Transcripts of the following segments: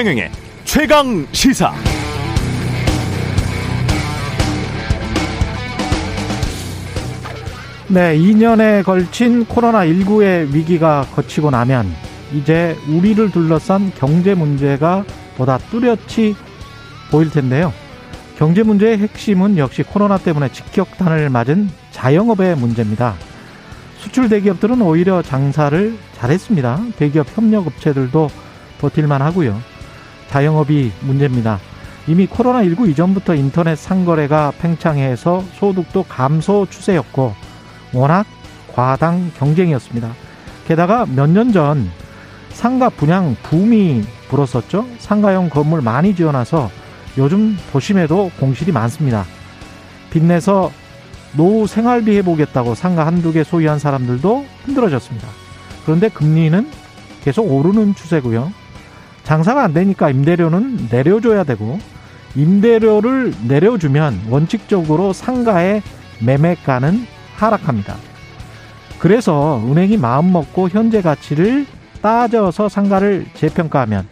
최경영의 최강 시사. 네, 2년에 걸친 코로나19의 위기가 거치고 나면 이제 우리를 둘러싼 경제 문제가 보다 뚜렷이 보일 텐데요. 경제 문제의 핵심은 역시 코로나 때문에 직격탄을 맞은 자영업의 문제입니다. 수출 대기업들은 오히려 장사를 잘했습니다. 대기업 협력업체들도 버틸만 하고요. 자영업이 문제입니다. 이미 코로나19 이전부터 인터넷 상거래가 팽창해서 소득도 감소 추세였고 워낙 과당 경쟁이었습니다. 게다가 몇 년 전 상가 분양 붐이 불었었죠. 상가형 건물 많이 지어놔서 요즘 도심에도 공실이 많습니다. 빚내서 노후 생활비 해보겠다고 상가 한두 개 소유한 사람들도 힘들어졌습니다. 그런데 금리는 계속 오르는 추세고요. 장사가 안 되니까 임대료는 내려줘야 되고 임대료를 내려주면 원칙적으로 상가의 매매가는 하락합니다. 그래서 은행이 마음먹고 현재 가치를 따져서 상가를 재평가하면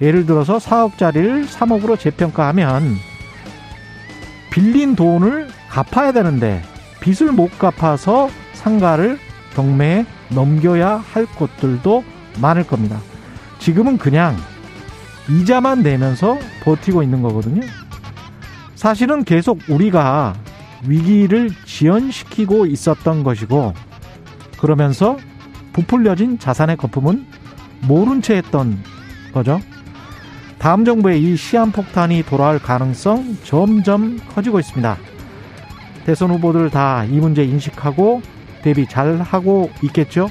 예를 들어서 4억짜리를 3억으로 재평가하면 빌린 돈을 갚아야 되는데 빚을 못 갚아서 상가를 경매에 넘겨야 할 곳들도 많을 겁니다. 지금은 그냥 이자만 내면서 버티고 있는 거거든요. 사실은 계속 우리가 위기를 지연시키고 있었던 것이고 그러면서 부풀려진 자산의 거품은 모른 채 했던 거죠. 다음 정부의 이 시한폭탄이 돌아올 가능성 점점 커지고 있습니다. 대선 후보들 다 이 문제 인식하고 대비 잘 하고 있겠죠?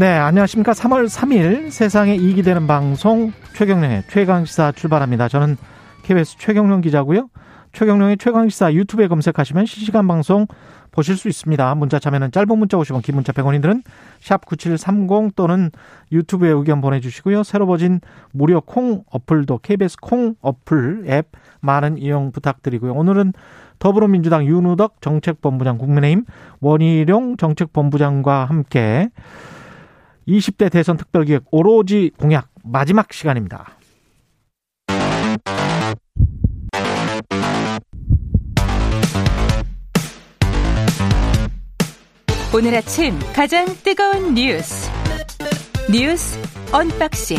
네, 안녕하십니까. 3월 3일 세상에 이익이 되는 방송 최경령의 최강시사 출발합니다. 저는 KBS 최경령 기자고요. 최경령의 최강시사 유튜브에 검색하시면 실시간 방송 보실 수 있습니다. 문자 참여는 짧은 문자 50원, 긴 문자 100원이들은 샵 9730 또는 유튜브에 의견 보내주시고요. 새로 버진 무료 콩 어플도 KBS 콩 어플 앱 많은 이용 부탁드리고요. 오늘은 더불어민주당 윤우덕 정책본부장 국민의힘 원희룡 정책본부장과 함께 20대 대선 특별기획 오로지 공약 마지막 시간입니다. 오늘 아침 가장 뜨거운 뉴스 뉴스 unboxing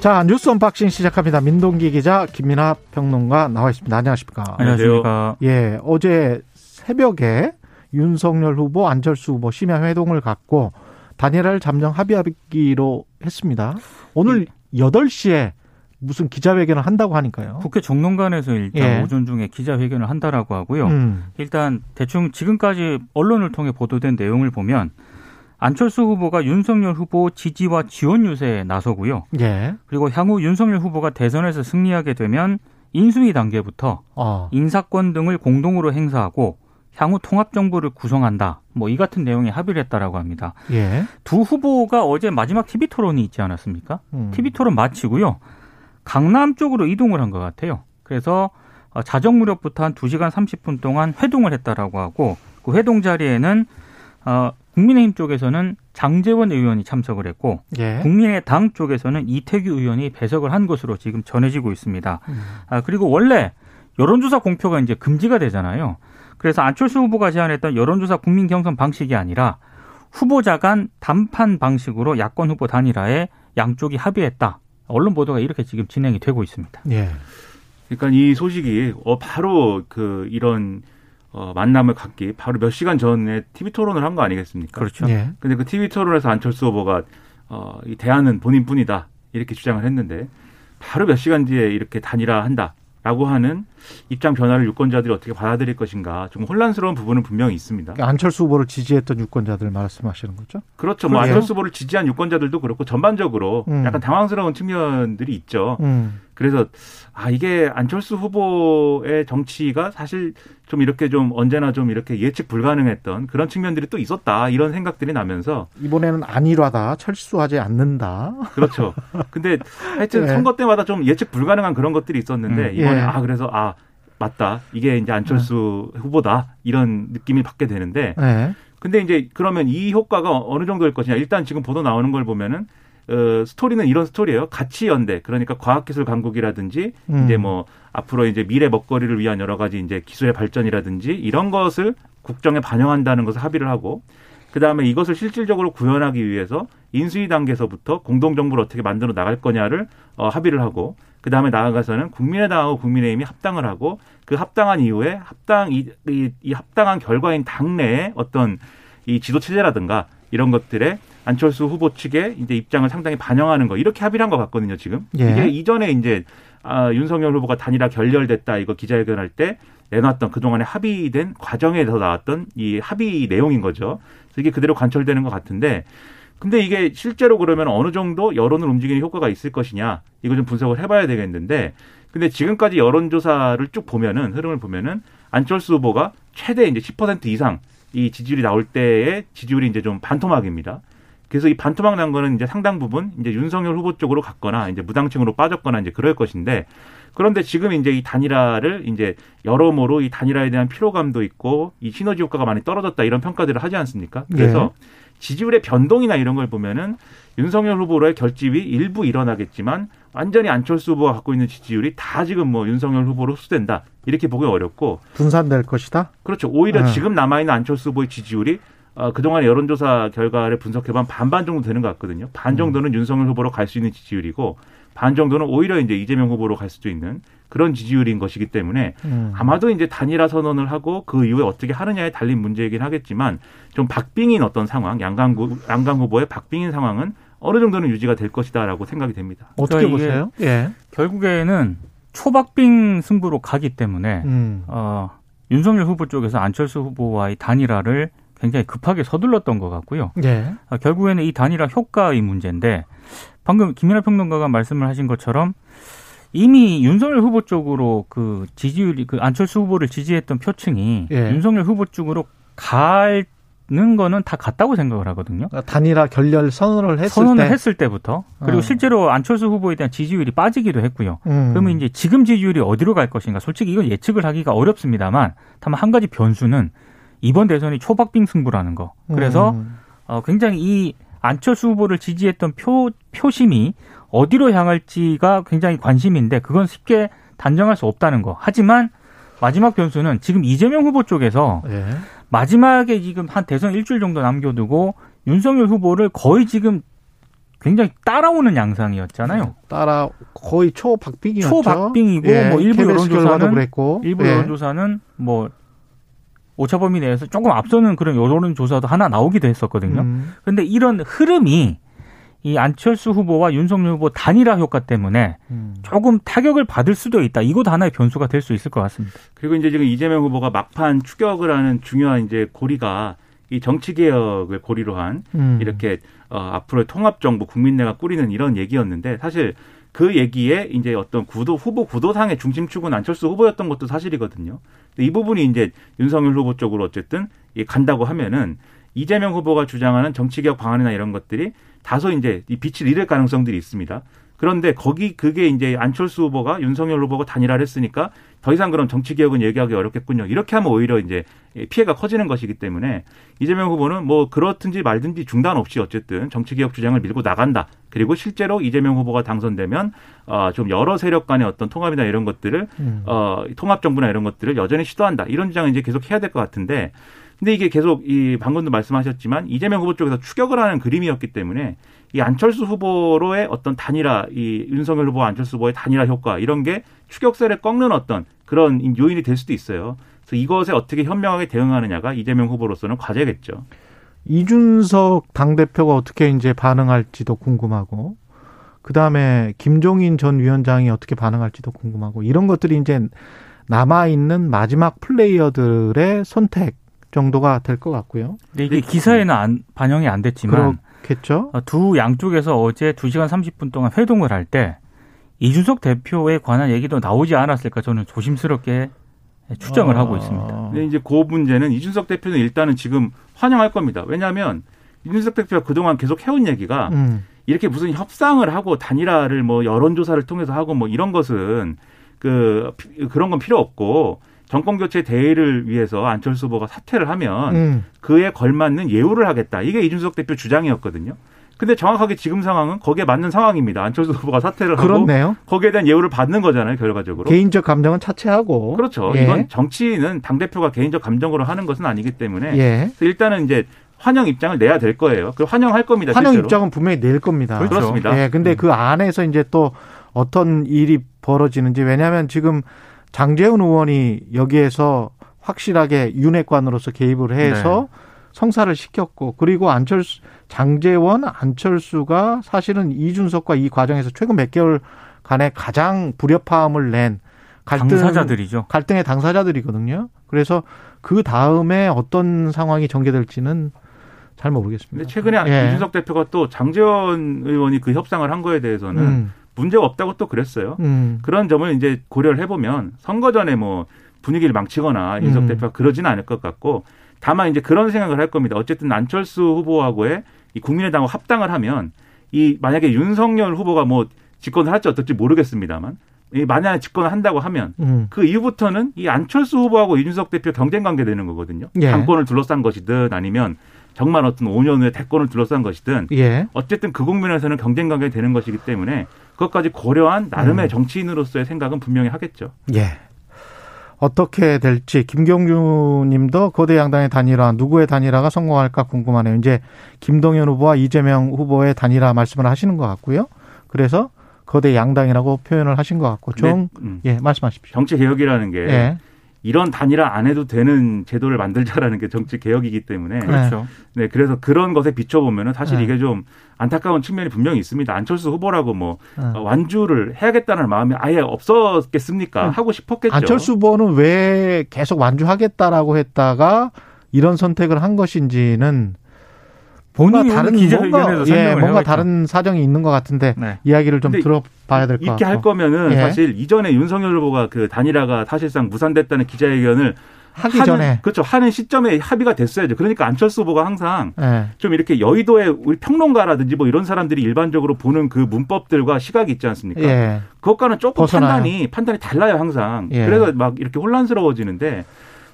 자 뉴스 unboxing 시작합니다. 민동기 기자 김민아 평론가 나와 있습니다. 안녕하십니까? 안녕하십니까? 예, 어제 새벽에 윤석열 후보, 안철수 후보 심야 회동을 갖고 단일화를 잠정 합의하기로 했습니다. 오늘 8시에 무슨 기자회견을 한다고 하니까요. 국회 정론관에서 일단 예. 오전 중에 기자회견을 한다라고 하고요. 음, 일단 대충 지금까지 언론을 통해 보도된 내용을 보면 안철수 후보가 윤석열 후보 지지와 지원 유세에 나서고요. 예. 그리고 향후 윤석열 후보가 대선에서 승리하게 되면 인수위 단계부터 어, 인사권 등을 공동으로 행사하고 향후 통합 정부를 구성한다. 뭐 이 같은 내용에 합의를 했다라고 합니다. 예. 두 후보가 어제 마지막 TV 토론이 있지 않았습니까? 음. TV 토론 마치고요. 강남 쪽으로 이동을 한 것 같아요. 그래서 어, 자정 무렵부터 한 2시간 30분 동안 회동을 했다라고 하고 그 회동 자리에는 어, 국민의힘 쪽에서는 장재원 의원이 참석을 했고 예. 국민의당 쪽에서는 이태규 의원이 배석을 한 것으로 지금 전해지고 있습니다. 음. 아, 그리고 원래 여론조사 공표가 이제 금지가 되잖아요. 그래서 안철수 후보가 제안했던 여론조사 국민 경선 방식이 아니라 후보자 간 단판 방식으로 야권 후보 단일화에 양쪽이 합의했다. 언론 보도가 이렇게 지금 진행이 되고 있습니다. 예. 그러니까 이 소식이 어 바로 그 이런 어 만남을 갖기 바로 몇 시간 전에 TV 토론을 한 거 아니겠습니까? 그렇죠. 예. 근데 그 TV 토론에서 안철수 후보가 어이 대안은 본인뿐이다 이렇게 주장을 했는데 바로 몇 시간 뒤에 이렇게 단일화한다라고 하는 입장 변화를 유권자들이 어떻게 받아들일 것인가 좀 혼란스러운 부분은 분명히 있습니다. 그러니까 안철수 후보를 지지했던 유권자들 말씀하시는 거죠? 그렇죠. 뭐? 안철수 후보를 지지한 유권자들도 그렇고 전반적으로 음. 약간 당황스러운 측면들이 있죠. 음. 그래서 아 이게 안철수 후보의 정치가 사실 좀 이렇게 좀 언제나 좀 이렇게 예측 불가능했던 그런 측면들이 또 있었다 이런 생각들이 나면서 이번에는 안일하다. 철수하지 않는다. 그렇죠. 근데 하여튼 네. 선거 때마다 좀 예측 불가능한 그런 것들이 있었는데 음. 이번에 예. 아 그래서 아 맞다. 이게 이제 안철수 네. 후보다. 이런 느낌이 받게 되는데 네. 근데 이제 그러면 이 효과가 어느 정도일 것이냐. 일단 지금 보도 나오는 걸 보면은 어, 스토리는 이런 스토리예요. 가치 연대. 그러니까 과학기술 강국이라든지 음. 이제 뭐 앞으로 이제 미래 먹거리를 위한 여러 가지 이제 기술의 발전이라든지 이런 것을 국정에 반영한다는 것을 합의를 하고 그다음에 이것을 실질적으로 구현하기 위해서 인수위 단계에서부터 공동 정부를 어떻게 만들어 나갈 거냐를 어, 합의를 하고 그 다음에 나아가서는 국민의당하고 국민의힘이 합당을 하고 그 합당한 이후에 합당 이, 이, 이 합당한 결과인 당내에 어떤 이 지도 체제라든가 이런 것들에 안철수 후보 측의 이제 입장을 상당히 반영하는 거 이렇게 합의를 한 것 같거든요 지금 예. 이게 이전에 이제 아, 윤석열 후보가 단일화 결렬됐다 이거 기자회견할 때 내놨던 그동안에 합의된 과정에서 나왔던 이 합의 내용인 거죠. 이게 그대로 관철되는 것 같은데 근데 이게 실제로 그러면 어느 정도 여론을 움직이는 효과가 있을 것이냐 이거 좀 분석을 해봐야 되겠는데 근데 지금까지 여론조사를 쭉 보면은 흐름을 보면은 안철수 후보가 최대 이제 10% 이상 이 지지율이 나올 때의 지지율이 이제 좀 반토막입니다. 그래서 이 반토막 난 거는 이제 상당 부분 이제 윤석열 후보 쪽으로 갔거나 이제 무당층으로 빠졌거나 이제 그럴 것인데 그런데 지금 이제 이 단일화를 이제 여러모로 이 단일화에 대한 피로감도 있고 이 시너지 효과가 많이 떨어졌다 이런 평가들을 하지 않습니까? 그래서 지지율의 변동이나 이런 걸 보면은 윤석열 후보로의 결집이 일부 일어나겠지만 완전히 안철수 후보가 갖고 있는 지지율이 다 지금 뭐 윤석열 후보로 흡수된다 이렇게 보기 어렵고 분산될 것이다. 그렇죠. 오히려 네. 지금 남아 있는 안철수 후보의 지지율이 어, 그동안 여론조사 결과를 분석해보면 반반 정도 되는 것 같거든요. 반 정도는 윤석열 후보로 갈 수 있는 지지율이고 반 정도는 오히려 이제 이재명 후보로 갈 수도 있는 그런 지지율인 것이기 때문에 음. 아마도 이제 단일화 선언을 하고 그 이후에 어떻게 하느냐에 달린 문제이긴 하겠지만 좀 박빙인 어떤 상황, 양강, 구- 양강 후보의 박빙인 상황은 어느 정도는 유지가 될 것이다라고 생각이 됩니다. 어떻게 그러니까 보세요? 예. 결국에는 초박빙 승부로 가기 때문에 음. 어, 윤석열 후보 쪽에서 안철수 후보와의 단일화를 굉장히 급하게 서둘렀던 것 같고요. 예. 아, 결국에는 이 단일화 효과의 문제인데 방금 김민하 평론가가 말씀을 하신 것처럼 이미 윤석열 후보 쪽으로 그 지지율이 그 안철수 후보를 지지했던 표층이 예. 윤석열 후보 쪽으로 가는 거는 다 같다고 생각을 하거든요. 그러니까 단일화 결렬 선언을 했을 선언을 때 했을 때부터 그리고 어. 실제로 안철수 후보에 대한 지지율이 빠지기도 했고요. 음. 그러면 이제 지금 지지율이 어디로 갈 것인가? 솔직히 이건 예측을 하기가 어렵습니다만 다만 한 가지 변수는 이번 대선이 초박빙 승부라는 거. 그래서 음. 어, 굉장히 이 안철수 후보를 지지했던 표, 표심이 어디로 향할지가 굉장히 관심인데 그건 쉽게 단정할 수 없다는 거. 하지만 마지막 변수는 지금 이재명 후보 쪽에서 예. 마지막에 지금 한 대선 일주일 정도 남겨두고 윤석열 후보를 거의 지금 굉장히 따라오는 양상이었잖아요. 따라 거의 초박빙이었죠. 초박빙이고 예. 뭐 일부 여론조사는 그랬고 일부 예. 여론조사는 뭐 오차 범위 내에서 조금 앞서는 그런 여론 조사도 하나 나오기도 했었거든요. 음. 근데 이런 흐름이 이 안철수 후보와 윤석열 후보 단일화 효과 때문에 음. 조금 타격을 받을 수도 있다. 이것도 하나의 변수가 될 수 있을 것 같습니다. 그리고 이제 지금 이재명 후보가 막판 추격을 하는 중요한 이제 고리가 이 정치 개혁을 고리로 한 음. 이렇게 어, 앞으로의 통합 정부 국민내가 꾸리는 이런 얘기였는데 사실 그 얘기에 이제 어떤 구도 후보 구도상의 중심축은 안철수 후보였던 것도 사실이거든요. 근데 이 부분이 이제 윤석열 후보 쪽으로 어쨌든 이 간다고 하면은 이재명 후보가 주장하는 정치개혁 방안이나 이런 것들이 다소 이제 이 빛을 잃을 가능성들이 있습니다. 그런데 거기 그게 이제 안철수 후보가 윤석열 후보가 단일화를 했으니까 더 이상 그럼 정치 개혁은 얘기하기 어렵겠군요. 이렇게 하면 오히려 이제 피해가 커지는 것이기 때문에 이재명 후보는 뭐 그렇든지 말든지 중단 없이 어쨌든 정치 개혁 주장을 밀고 나간다. 그리고 실제로 이재명 후보가 당선되면 어좀 여러 세력 간의 어떤 통합이나 이런 것들을 음. 어 통합 정부나 이런 것들을 여전히 시도한다. 이런 주장을 이제 계속 해야 될 것 같은데 근데 이게 계속 이 방금도 말씀하셨지만 이재명 후보 쪽에서 추격을 하는 그림이었기 때문에 이 안철수 후보로의 어떤 단일화, 이 윤석열 후보 안철수 후보의 단일화 효과 이런 게 추격세를 꺾는 어떤 그런 요인이 될 수도 있어요. 그래서 이것에 어떻게 현명하게 대응하느냐가 이재명 후보로서는 과제겠죠. 이준석 당대표가 어떻게 이제 반응할지도 궁금하고, 그 다음에 김종인 전 위원장이 어떻게 반응할지도 궁금하고, 이런 것들이 이제 남아 있는 마지막 플레이어들의 선택 정도가 될 것 같고요. 근데 이게 기사에는 안, 반영이 안 됐지만 그렇겠죠? 어, 두 양쪽에서 어제 2시간 30분 동안 회동을 할 때 이준석 대표에 관한 얘기도 나오지 않았을까 저는 조심스럽게 추정을 아. 하고 있습니다. 근데 이제 그 문제는 이준석 대표는 일단은 지금 환영할 겁니다. 왜냐하면 이준석 대표가 그동안 계속 해온 얘기가 음. 이렇게 무슨 협상을 하고 단일화를 뭐 여론조사를 통해서 하고 뭐 이런 것은 그 그런 건 필요 없고 정권 교체 대의를 위해서 안철수 후보가 사퇴를 하면 음. 그에 걸맞는 예우를 하겠다. 이게 이준석 대표 주장이었거든요. 근데 정확하게 지금 상황은 거기에 맞는 상황입니다. 안철수 후보가 사퇴를 하고 그렇네요. 거기에 대한 예우를 받는 거잖아요, 결과적으로. 개인적 감정은 차치하고. 그렇죠. 예. 이건 정치는 당 대표가 개인적 감정으로 하는 것은 아니기 때문에 예. 일단은 이제 환영 입장을 내야 될 거예요. 그 환영할 겁니다. 환영 실제로. 입장은 분명히 낼 겁니다. 그렇죠. 그렇습니다. 예, 근데 그 안에서 이제 또 어떤 일이 벌어지는지 왜냐하면 지금 장재훈 의원이 여기에서 확실하게 윤핵관으로서 개입을 해서 네. 성사를 시켰고 그리고 안철수 장재원 안철수가 사실은 이준석과 이 과정에서 최근 몇 개월 간에 가장 불협화음을 낸 갈등 당사자들이죠. 갈등의 당사자들이거든요. 그래서 그 다음에 어떤 상황이 전개될지는 잘 모르겠습니다. 근데 최근에 예. 이준석 대표가 또 장재원 의원이 그 협상을 한 거에 대해서는 음, 문제가 없다고 또 그랬어요. 음, 그런 점을 이제 고려를 해보면 선거 전에 뭐 분위기를 망치거나 이준석 음. 대표가 그러지는 않을 것 같고 다만 이제 그런 생각을 할 겁니다. 어쨌든 안철수 후보하고의 이 국민의당과 합당을 하면 이 만약에 윤석열 후보가 뭐 집권을 할지 어떨지 모르겠습니다만 이 만약에 집권을 한다고 하면 음. 그 이후부터는 이 안철수 후보하고 이준석 대표 경쟁 관계 되는 거거든요. 예. 당권을 둘러싼 것이든 아니면 정말 어떤 5년 후에 대권을 둘러싼 것이든 예. 어쨌든 그 국면에서는 경쟁 관계가 되는 것이기 때문에 그것까지 고려한 나름의 음. 정치인으로서의 생각은 분명히 하겠죠. 예. 어떻게 될지 김경주 님도 거대 양당의 단일화 누구의 단일화가 성공할까 궁금하네요. 이제 김동연 후보와 이재명 후보의 단일화 말씀을 하시는 것 같고요. 그래서 거대 양당이라고 표현을 하신 것 같고 좀 근데, 음, 예, 말씀하십시오. 정치 개혁이라는 게 예. 이런 단일화 안 해도 되는 제도를 만들자라는 게 정치 개혁이기 때문에 그렇죠. 네 그래서 그런 것에 비춰보면은 사실 네. 이게 좀 안타까운 측면이 분명히 있습니다. 안철수 후보라고 뭐 어. 어, 완주를 해야겠다는 마음이 아예 없었겠습니까? 음. 하고 싶었겠죠. 안철수 후보는 왜 계속 완주하겠다라고 했다가 이런 선택을 한 것인지는 본인이 다른 기자회견에서 뭔가 예, 뭔가. 다른 사정이 있는 것 같은데 네. 이야기를 좀 들어 봐야 될 것 같고. 이렇게 할 거면은 예. 사실 이전에 윤석열 후보가 그 단일화가 사실상 무산됐다는 기자회견을 하기 하는, 전에 그렇죠 하는 시점에 합의가 됐어야죠. 그러니까 안철수 후보가 항상 예. 좀 이렇게 여의도의 우리 평론가라든지 뭐 이런 사람들이 일반적으로 보는 그 문법들과 시각이 있지 않습니까? 예. 그것과는 조금 벗어나요. 판단이 판단이 달라요 항상. 예. 그래서 막 이렇게 혼란스러워지는데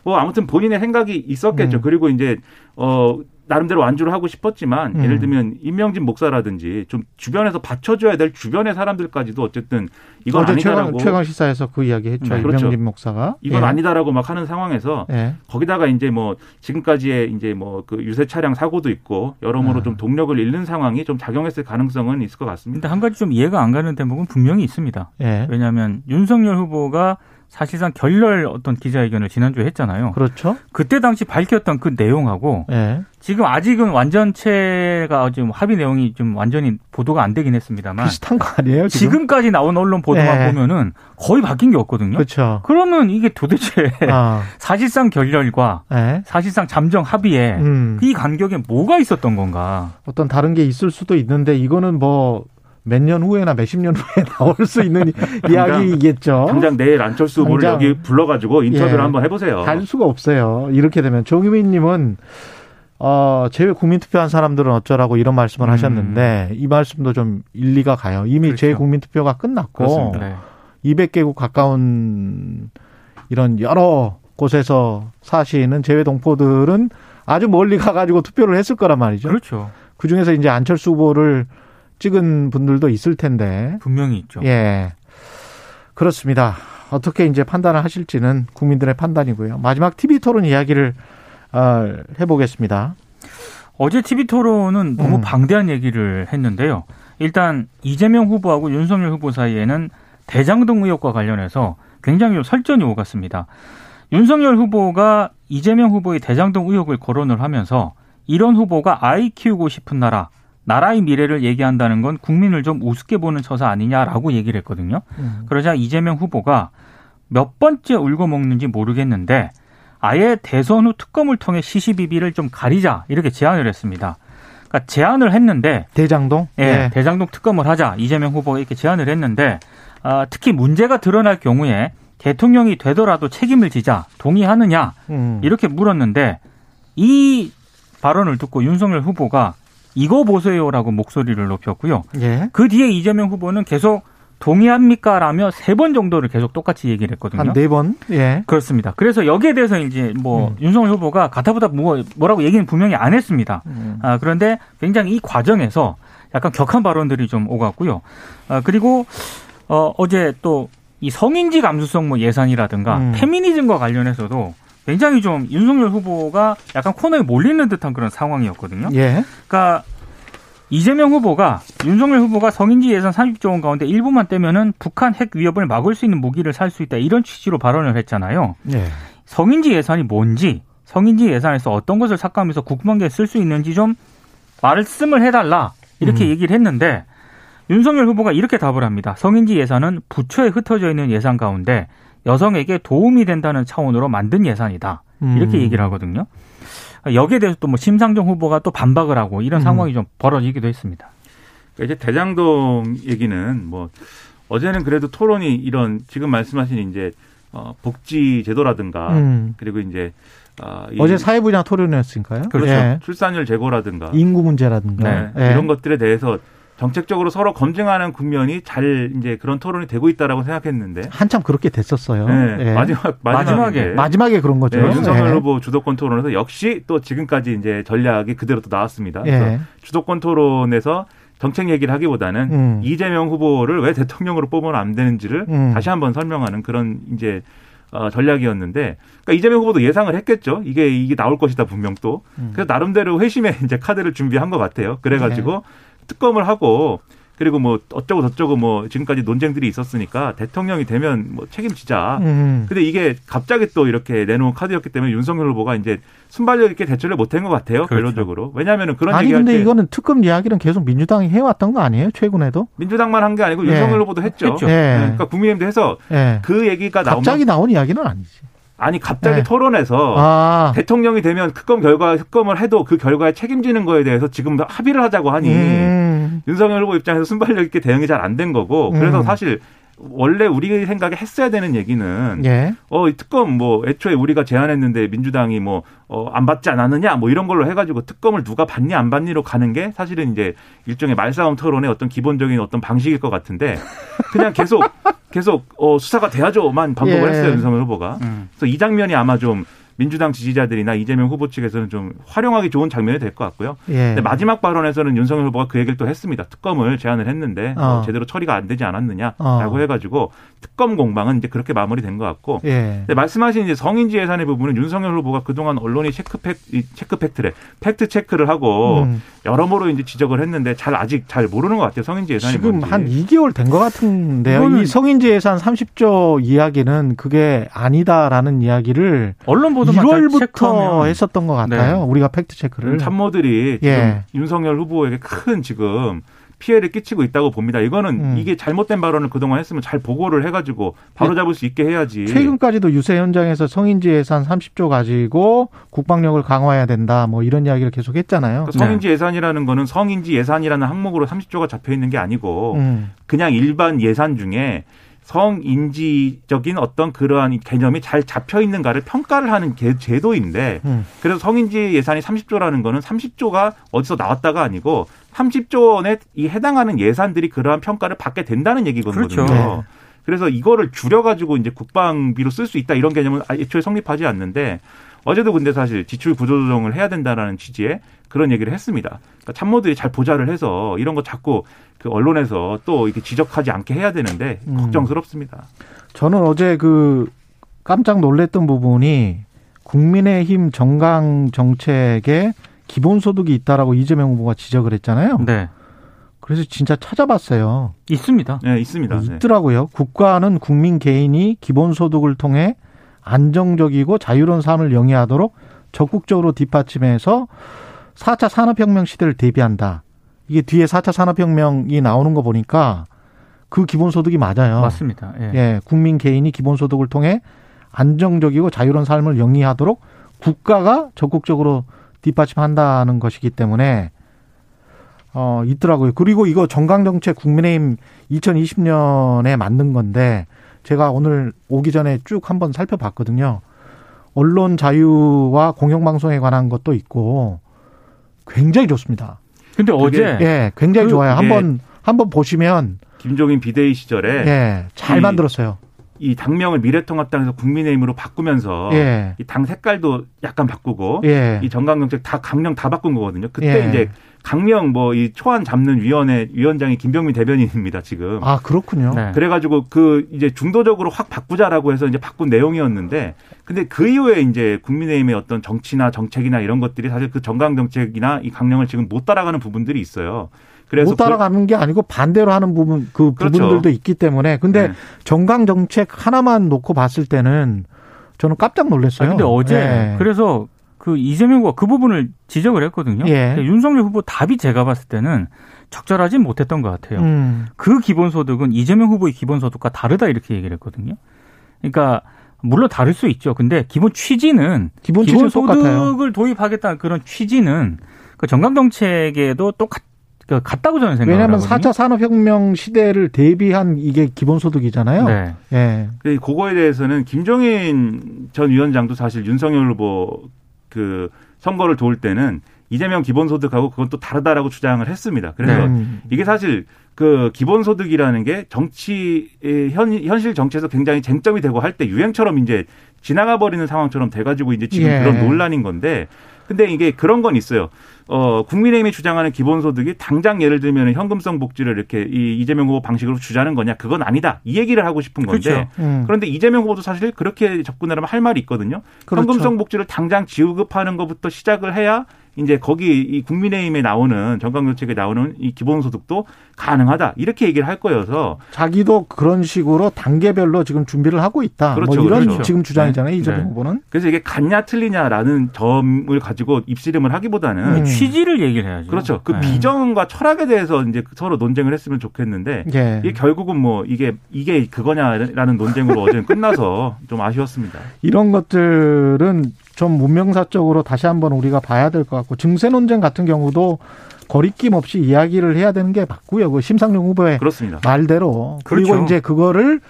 뭐 아무튼 본인의 생각이 있었겠죠. 음. 그리고 이제 어 나름대로 완주를 하고 싶었지만 음. 예를 들면 임명진 목사라든지 좀 주변에서 받쳐줘야 될 주변의 사람들까지도 어쨌든 이건 어제 아니다라고 최강, 최강 시사에서 그 이야기 했죠. 네, 그렇죠. 목사가. 이건 예. 아니다라고 막 하는 상황에서 예. 거기다가 이제 뭐 지금까지의 이제 뭐 그 유세 차량 사고도 있고 여러모로 아. 좀 동력을 잃는 상황이 좀 작용했을 가능성은 있을 것 같습니다. 근데 한 가지 좀 이해가 안 가는 대목은 분명히 있습니다. 예. 왜냐하면 윤석열 후보가 사실상 결렬 어떤 기자회견을 지난주에 했잖아요. 그렇죠. 그때 당시 밝혔던 그 내용하고 예. 지금 아직은 완전체가 지금 합의 내용이 좀 완전히 보도가 안 되긴 했습니다만 비슷한 거 아니에요? 지금? 까지 나온 언론 보도만 네. 보면은 거의 바뀐 게 없거든요. 그렇죠. 그러면 이게 도대체 아. 사실상 결렬과 예. 사실상 잠정 합의에 음. 이 간격에 뭐가 있었던 건가? 어떤 다른 게 있을 수도 있는데 이거는 뭐 몇 년 후에나 몇십 년 후에 나올 수 있는 이야기겠죠. 당장 내일 안철수 후보를 당장. 여기 불러가지고 인터뷰를 예. 한번 해보세요. 할 수가 없어요. 이렇게 되면 조규민님은 어, 제외 국민투표한 사람들은 어쩌라고 이런 말씀을 음. 하셨는데 이 말씀도 좀 일리가 가요. 이미 그렇죠. 제 국민투표가 끝났고. 네. 200개국 가까운 이런 여러 곳에서 사시는 제외 동포들은 아주 멀리 가가지고 투표를 했을 거란 말이죠. 그렇죠. 그 중에서 이제 안철수 후보를 찍은 분들도 있을 텐데, 분명히 있죠. 예. 그렇습니다. 어떻게 이제 판단을 하실지는 국민들의 판단이고요. 마지막 TV 토론 이야기를 어, 해보겠습니다. 어제 TV 토론은 너무 음. 방대한 얘기를 했는데요. 일단 이재명 후보하고 윤석열 후보 사이에는 대장동 의혹과 관련해서 굉장히 좀 설전이 오갔습니다. 윤석열 후보가 이재명 후보의 대장동 의혹을 거론을 하면서 이런 후보가 아이 키우고 싶은 나라, 나라의 미래를 얘기한다는 건 국민을 좀 우습게 보는 처사 아니냐라고 얘기를 했거든요. 음. 그러자 이재명 후보가 몇 번째 울고 먹는지 모르겠는데 아예 대선 후 특검을 통해 시시비비를 좀 가리자 이렇게 제안을 했습니다. 그러니까 제안을 했는데 대장동? 예, 대장동 특검을 하자 이재명 후보가 이렇게 제안을 했는데 아, 특히 문제가 드러날 경우에 대통령이 되더라도 책임을 지자 동의하느냐 음. 이렇게 물었는데 이 발언을 듣고 윤석열 후보가 이거 보세요라고 목소리를 높였고요. 예. 그 뒤에 이재명 후보는 계속 동의합니까 라며 세 번 정도를 계속 똑같이 얘기를 했거든요. 한 네 번. 예. 그렇습니다. 그래서 여기에 대해서 이제 뭐 음. 윤석열 후보가 가타부타 뭐, 뭐라고 얘기는 분명히 안 했습니다. 음. 아, 그런데 굉장히 이 과정에서 약간 격한 발언들이 좀 오갔고요. 아, 그리고 어, 어제 또 이 성인지 감수성 뭐 예산이라든가 음. 페미니즘과 관련해서도 굉장히 좀 윤석열 후보가 약간 코너에 몰리는 듯한 그런 상황이었거든요. 예. 그러니까 이재명 후보가 윤석열 후보가 성인지 예산 30조 원 가운데 일부만 떼면은 북한 핵 위협을 막을 수 있는 무기를 살 수 있다 이런 취지로 발언을 했잖아요. 예. 성인지 예산이 뭔지 성인지 예산에서 어떤 것을 삭감해서 국방계에 쓸 수 있는지 좀 말씀을 해달라 이렇게 음. 얘기를 했는데 윤석열 후보가 이렇게 답을 합니다. 성인지 예산은 부처에 흩어져 있는 예산 가운데 여성에게 도움이 된다는 차원으로 만든 예산이다. 이렇게 음. 얘기를 하거든요. 여기에 대해서 또 뭐 심상정 후보가 또 반박을 하고 이런 음. 상황이 좀 벌어지기도 했습니다. 그러니까 이제 대장동 얘기는 뭐 어제는 그래도 토론이 이런 지금 말씀하신 이제 어, 복지 제도라든가 음. 그리고 이제 아, 이 어제 사회 분야 토론이었으니까요. 그렇죠. 예. 출산율 제고라든가 인구 문제라든가. 네, 예. 이런 것들에 대해서 정책적으로 서로 검증하는 국면이 잘 이제 그런 토론이 되고 있다라고 생각했는데 한참 그렇게 됐었어요. 네, 예. 마지막 마지막에. 마지막에 마지막에 그런 거죠. 네, 윤석열 예. 후보 주도권 토론에서 역시 또 지금까지 이제 전략이 그대로 또 나왔습니다. 그래서 예. 주도권 토론에서 정책 얘기를 하기보다는 음. 이재명 후보를 왜 대통령으로 뽑으면 안 되는지를 음. 다시 한번 설명하는 그런 이제 어, 전략이었는데 그러니까 이재명 후보도 예상을 했겠죠. 이게 이게 나올 것이다 분명 또. 음. 그래서 나름대로 회심의 이제 카드를 준비한 것 같아요. 그래가지고 네. 특검을 하고 그리고 뭐 어쩌고 저쩌고 뭐 지금까지 논쟁들이 있었으니까 대통령이 되면 뭐 책임지자. 음. 근데 이게 갑자기 또 이렇게 내놓은 카드였기 때문에 윤석열 후보가 이제 순발력 있게 대처를 못한 것 같아요. 그렇죠. 결론적으로. 왜냐하면 그런 아니 얘기할 근데 때 이거는 특검 이야기는 계속 민주당이 해왔던 거 아니에요? 최근에도? 민주당만 한 게 아니고 예. 윤석열 후보도 했죠. 했죠. 예. 네, 그러니까 국민의힘도 해서 예. 그 얘기가 나오면 갑자기 나온 이야기는 아니지. 아니 갑자기 네. 토론에서 아. 대통령이 되면 특검 결과 특검을 해도 그 결과에 책임지는 거에 대해서 지금 합의를 하자고 하니 음. 윤석열 후보 입장에서 순발력 있게 대응이 잘 안 된 거고 그래서 음. 사실 원래 우리 생각에 했어야 되는 얘기는 예. 어, 이 특검 뭐 애초에 우리가 제안했는데 민주당이 뭐 어, 안 받지 않았느냐 뭐 이런 걸로 해가지고 특검을 누가 받니 안 받니로 가는 게 사실은 이제 일종의 말싸움 토론의 어떤 기본적인 어떤 방식일 것 같은데 그냥 계속 계속 어, 수사가 돼야죠만 반복을 예. 했어요 윤석열 후보가. 음. 그래서 이 장면이 아마 좀 민주당 지지자들이나 이재명 후보 측에서는 좀 활용하기 좋은 장면이 될 것 같고요. 예. 마지막 발언에서는 윤석열 후보가 그 얘기를 또 했습니다. 특검을 제안을 했는데 어, 어. 제대로 처리가 안 되지 않았느냐라고 어. 해가지고 특검 공방은 이제 그렇게 마무리된 것 같고 예. 말씀하신 이제 성인지 예산의 부분은 윤석열 후보가 그동안 언론이 체크팩, 이 체크 팩트래, 팩트 체크를 하고 음. 여러모로 이제 지적을 했는데 잘 아직 잘 모르는 것 같아요. 성인지 예산이 지금 뭔지. 한 2개월 된 것 같은데요. 이 성인지 예산 30조 이야기는 그게 아니다라는 이야기를 언론 보도만 잘 1월부터 체크하면 했었던 것 같아요. 네. 우리가 팩트 체크를. 참모들이 예. 지금 윤석열 후보에게 큰 지금 피해를 끼치고 있다고 봅니다. 이거는 음. 이게 잘못된 발언을 그동안 했으면 잘 보고를 해가지고 바로 잡을 수 있게 해야지. 최근까지도 유세 현장에서 성인지 예산 30조 가지고 국방력을 강화해야 된다. 뭐 이런 이야기를 계속 했잖아요. 그러니까 성인지 예산이라는 거는 성인지 예산이라는 항목으로 30조가 잡혀 있는 게 아니고 음. 그냥 일반 예산 중에 성인지적인 어떤 그러한 개념이 잘 잡혀 있는가를 평가를 하는 게 제도인데 음. 그래서 성인지 예산이 30조라는 거는 30조가 어디서 나왔다가 아니고 30조 원에 이 해당하는 예산들이 그러한 평가를 받게 된다는 얘기거든요. 그렇죠. 네. 그래서 이거를 줄여가지고 이제 국방비로 쓸 수 있다 이런 개념은 애초에 성립하지 않는데 어제도 근데 사실 지출 구조 조정을 해야 된다라는 취지의 그런 얘기를 했습니다. 그러니까 참모들이 잘 보좌를 해서 이런 거 자꾸 그 언론에서 또 이렇게 지적하지 않게 해야 되는데 음. 걱정스럽습니다. 저는 어제 그 깜짝 놀랐던 부분이 국민의힘 정강 정책에 기본소득이 있다라고 이재명 후보가 지적을 했잖아요. 네. 그래서 진짜 찾아봤어요. 있습니다. 네, 있습니다. 네. 있더라고요. 국가는 국민 개인이 기본소득을 통해 안정적이고 자유로운 삶을 영위하도록 적극적으로 뒷받침해서 4차 산업혁명 시대를 대비한다. 이게 뒤에 4차 산업혁명이 나오는 거 보니까 그 기본소득이 맞아요. 맞습니다. 예. 예, 국민 개인이 기본소득을 통해 안정적이고 자유로운 삶을 영위하도록 국가가 적극적으로 뒷받침한다는 것이기 때문에 어 있더라고요. 그리고 이거 정강정책 국민의힘 2020년에 만든 건데 제가 오늘 오기 전에 쭉 한번 살펴봤거든요. 언론 자유와 공영방송에 관한 것도 있고 굉장히 좋습니다. 근데 어제 예, 굉장히 그- 좋아요. 한번 한번 보시면 김종인 비대위 시절에 예, 잘 이- 만들었어요. 이 당명을 미래통합당에서 국민의힘으로 바꾸면서 예. 이당 색깔도 약간 바꾸고 예. 이 정강정책 다 강령 다 바꾼 거거든요. 그때 예. 이제 강령 뭐 이 초안 잡는 위원회 위원장이 김병민 대변인입니다 지금. 아, 그렇군요. 네. 그래가지고 그 이제 중도적으로 확 바꾸자라고 해서 이제 바꾼 내용이었는데 근데 그 이후에 이제 국민의힘의 어떤 정치나 정책이나 이런 것들이 사실 그 정강 정책이나 이 강령을 지금 못 따라가는 부분들이 있어요. 그래서 못 따라가는 게 아니고 반대로 하는 부분 그 그렇죠. 부분들도 있기 때문에 근데 네. 정강 정책 하나만 놓고 봤을 때는 저는 깜짝 놀랐어요. 아, 근데 어제 예. 그래서 그 이재명 후보가 그 부분을 지적을 했거든요. 예. 윤석열 후보 답이 제가 봤을 때는 적절하진 못했던 것 같아요. 음, 그 기본소득은 이재명 후보의 기본소득과 다르다 이렇게 얘기를 했거든요. 그러니까 물론 다를 수 있죠. 근데 기본 취지는 기본 취지는 똑같아요. 기본소득을 도입하겠다는 그런 취지는 그 정강 정책에도 똑같 그 같다고 저는 생각을 왜냐하면 하거든요. 4차 산업혁명 시대를 대비한 이게 기본소득이잖아요. 네. 예. 그 그거에 대해서는 김종인 전 위원장도 사실 윤석열 후보 그 선거를 도울 때는 이재명 기본소득하고 그건 또 다르다라고 주장을 했습니다. 그래서 음. 이게 사실 그 기본소득이라는 게 정치 현 현실 정치에서 굉장히 쟁점이 되고 할 때 유행처럼 이제 지나가 버리는 상황처럼 돼가지고 이제 지금 예. 그런 논란인 건데 근데 이게 그런 건 있어요. 어 국민의힘이 주장하는 기본소득이 당장 예를 들면 현금성 복지를 이렇게 이 이재명 후보 방식으로 주자는 거냐 그건 아니다 이 얘기를 하고 싶은 건데 그렇죠. 음. 그런데 이재명 후보도 사실 그렇게 접근하면 할 말이 있거든요. 그렇죠. 현금성 복지를 당장 지급하는 것부터 시작을 해야 이제 거기 이 국민의힘에 나오는 정강정책에 나오는 이 기본소득도 가능하다 이렇게 얘기를 할 거여서 자기도 그런 식으로 단계별로 지금 준비를 하고 있다. 그렇죠, 뭐 이런 그렇죠. 지금 주장이잖아요. 이재명 네. 후보는. 그래서 이게 같냐 틀리냐라는 점을 가지고 입씨름을 하기보다는 음. 취지를 얘기를 해야죠. 그렇죠. 그 네. 비전과 철학에 대해서 이제 서로 논쟁을 했으면 좋겠는데 예. 이게 결국은 뭐 이게 이게 그거냐라는 논쟁으로 어제는 끝나서 좀 아쉬웠습니다. 이런 것들은 좀 문명사적으로 다시 한번 우리가 봐야 될 것 같고 증세 논쟁 같은 경우도 거리낌 없이 이야기를 해야 되는 게 맞고요. 그 심상정 후보의 그렇습니다. 말대로 그리고 그렇죠. 이제 그거를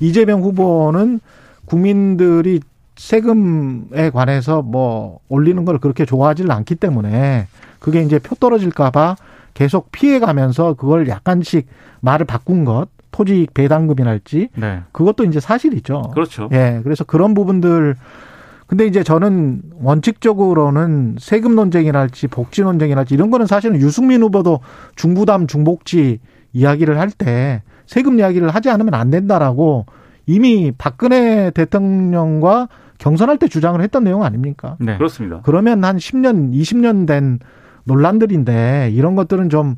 이재명 후보는 국민들이 세금에 관해서 뭐 올리는 걸 그렇게 좋아하지를 않기 때문에 그게 이제 표 떨어질까봐 계속 피해가면서 그걸 약간씩 말을 바꾼 것 토지 배당금이랄지 네. 그것도 이제 사실이죠. 그렇죠. 예, 그래서 그런 부분들 근데 이제 저는 원칙적으로는 세금 논쟁이랄지 복지 논쟁이랄지 이런 거는 사실은 유승민 후보도 중부담 중복지 이야기를 할 때 세금 이야기를 하지 않으면 안 된다라고 이미 박근혜 대통령과 경선할 때 주장을 했던 내용 아닙니까? 네. 그렇습니다. 그러면 한 10년, 20년 된 논란들인데 이런 것들은 좀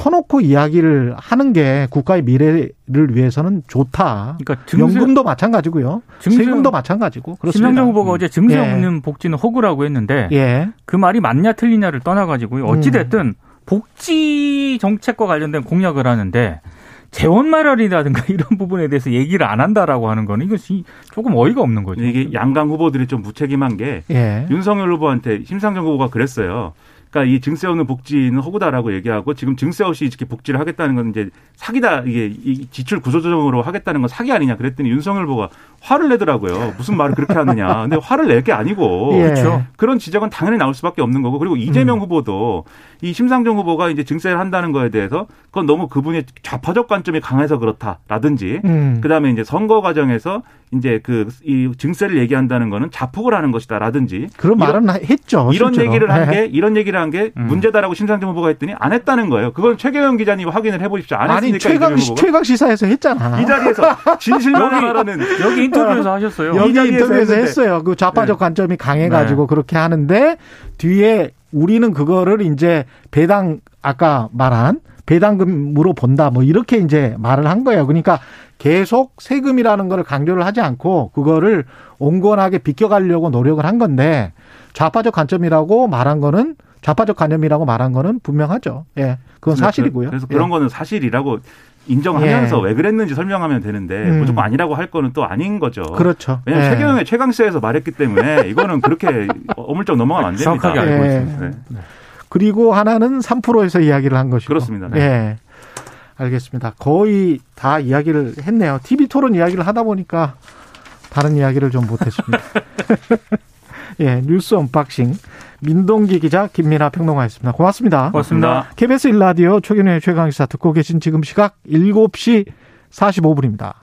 터놓고 이야기를 하는 게 국가의 미래를 위해서는 좋다. 그러니까 증세, 연금도 마찬가지고요. 증세- 세금도 마찬가지고. 그렇습니다. 심상정 후보가 어제 증세 예. 없는 복지는 허구라고 했는데 예. 그 말이 맞냐 틀리냐를 떠나가지고요. 음. 어찌 됐든 복지 정책과 관련된 공약을 하는데 재원 마련이라든가 이런 부분에 대해서 얘기를 안 한다라고 하는 거는 이것이 조금 어이가 없는 거죠. 이게 양강 후보들이 좀 무책임한 게 예. 윤석열 후보한테 심상정 후보가 그랬어요. 그러니까 이 증세 없는 복지는 허구다라고 얘기하고 지금 증세 없이 이렇게 복지를 하겠다는 건 이제 사기다 이게 이 지출 구조조정으로 하겠다는 건 사기 아니냐 그랬더니 윤석열 후보가 화를 내더라고요. 무슨 말을 그렇게 하느냐. 근데 화를 낼 게 아니고 예. 그렇죠. 그런 지적은 당연히 나올 수밖에 없는 거고 그리고 이재명 음. 후보도 이 심상정 후보가 이제 증세를 한다는 거에 대해서 그건 너무 그분의 좌파적 관점이 강해서 그렇다라든지 음. 그다음에 이제 선거 과정에서 이제 그 이 증세를 얘기한다는 거는 자폭을 하는 것이다라든지 그런 말은 했죠. 이런 실제로. 얘기를 한 예. 게 이런 얘기를 한게 음. 문제다라고 심상정 후보가 했더니 안 했다는 거예요. 그건 최경영 기자님 확인을 해보십시오. 안 아니 했으니까 최강 최강 시사에서 했잖아. 이 자리에서 진실만 하라는 여기 인터뷰에서 하셨어요. 이 여기 인터뷰에서 했는데. 했어요. 그 좌파적 네. 관점이 강해가지고 그렇게 하는데 뒤에 우리는 그거를 이제 배당 아까 말한 배당금으로 본다 뭐 이렇게 이제 말을 한 거예요. 그러니까 계속 세금이라는 거를 강조를 하지 않고 그거를 온건하게 비껴가려고 노력을 한 건데 좌파적 관점이라고 말한 거는 좌파적 관념이라고 말한 거는 분명하죠. 예. 그건 사실이고요. 그래서 예. 그런 거는 사실이라고 인정하면서 예. 왜 그랬는지 설명하면 되는데 음. 무조건 아니라고 할 거는 또 아닌 거죠. 그렇죠. 왜냐하면 예. 최경영의 최강시사에서 말했기 때문에 이거는 그렇게 어물쩍 넘어가면 안 됩니다. 정확하게 알고 네. 있습니다. 그리고 하나는 3%에서 이야기를 한 것이고. 그렇습니다. 네. 예. 알겠습니다. 거의 다 이야기를 했네요. TV 토론 이야기를 하다 보니까 다른 이야기를 좀 못했습니다. 예, 뉴스 unboxing 민동기 기자 김민아 평론가였습니다. 고맙습니다. 고맙습니다. KBS 일라디오 최경영의 최강시사 듣고 계신 지금 시각 7시 45분입니다.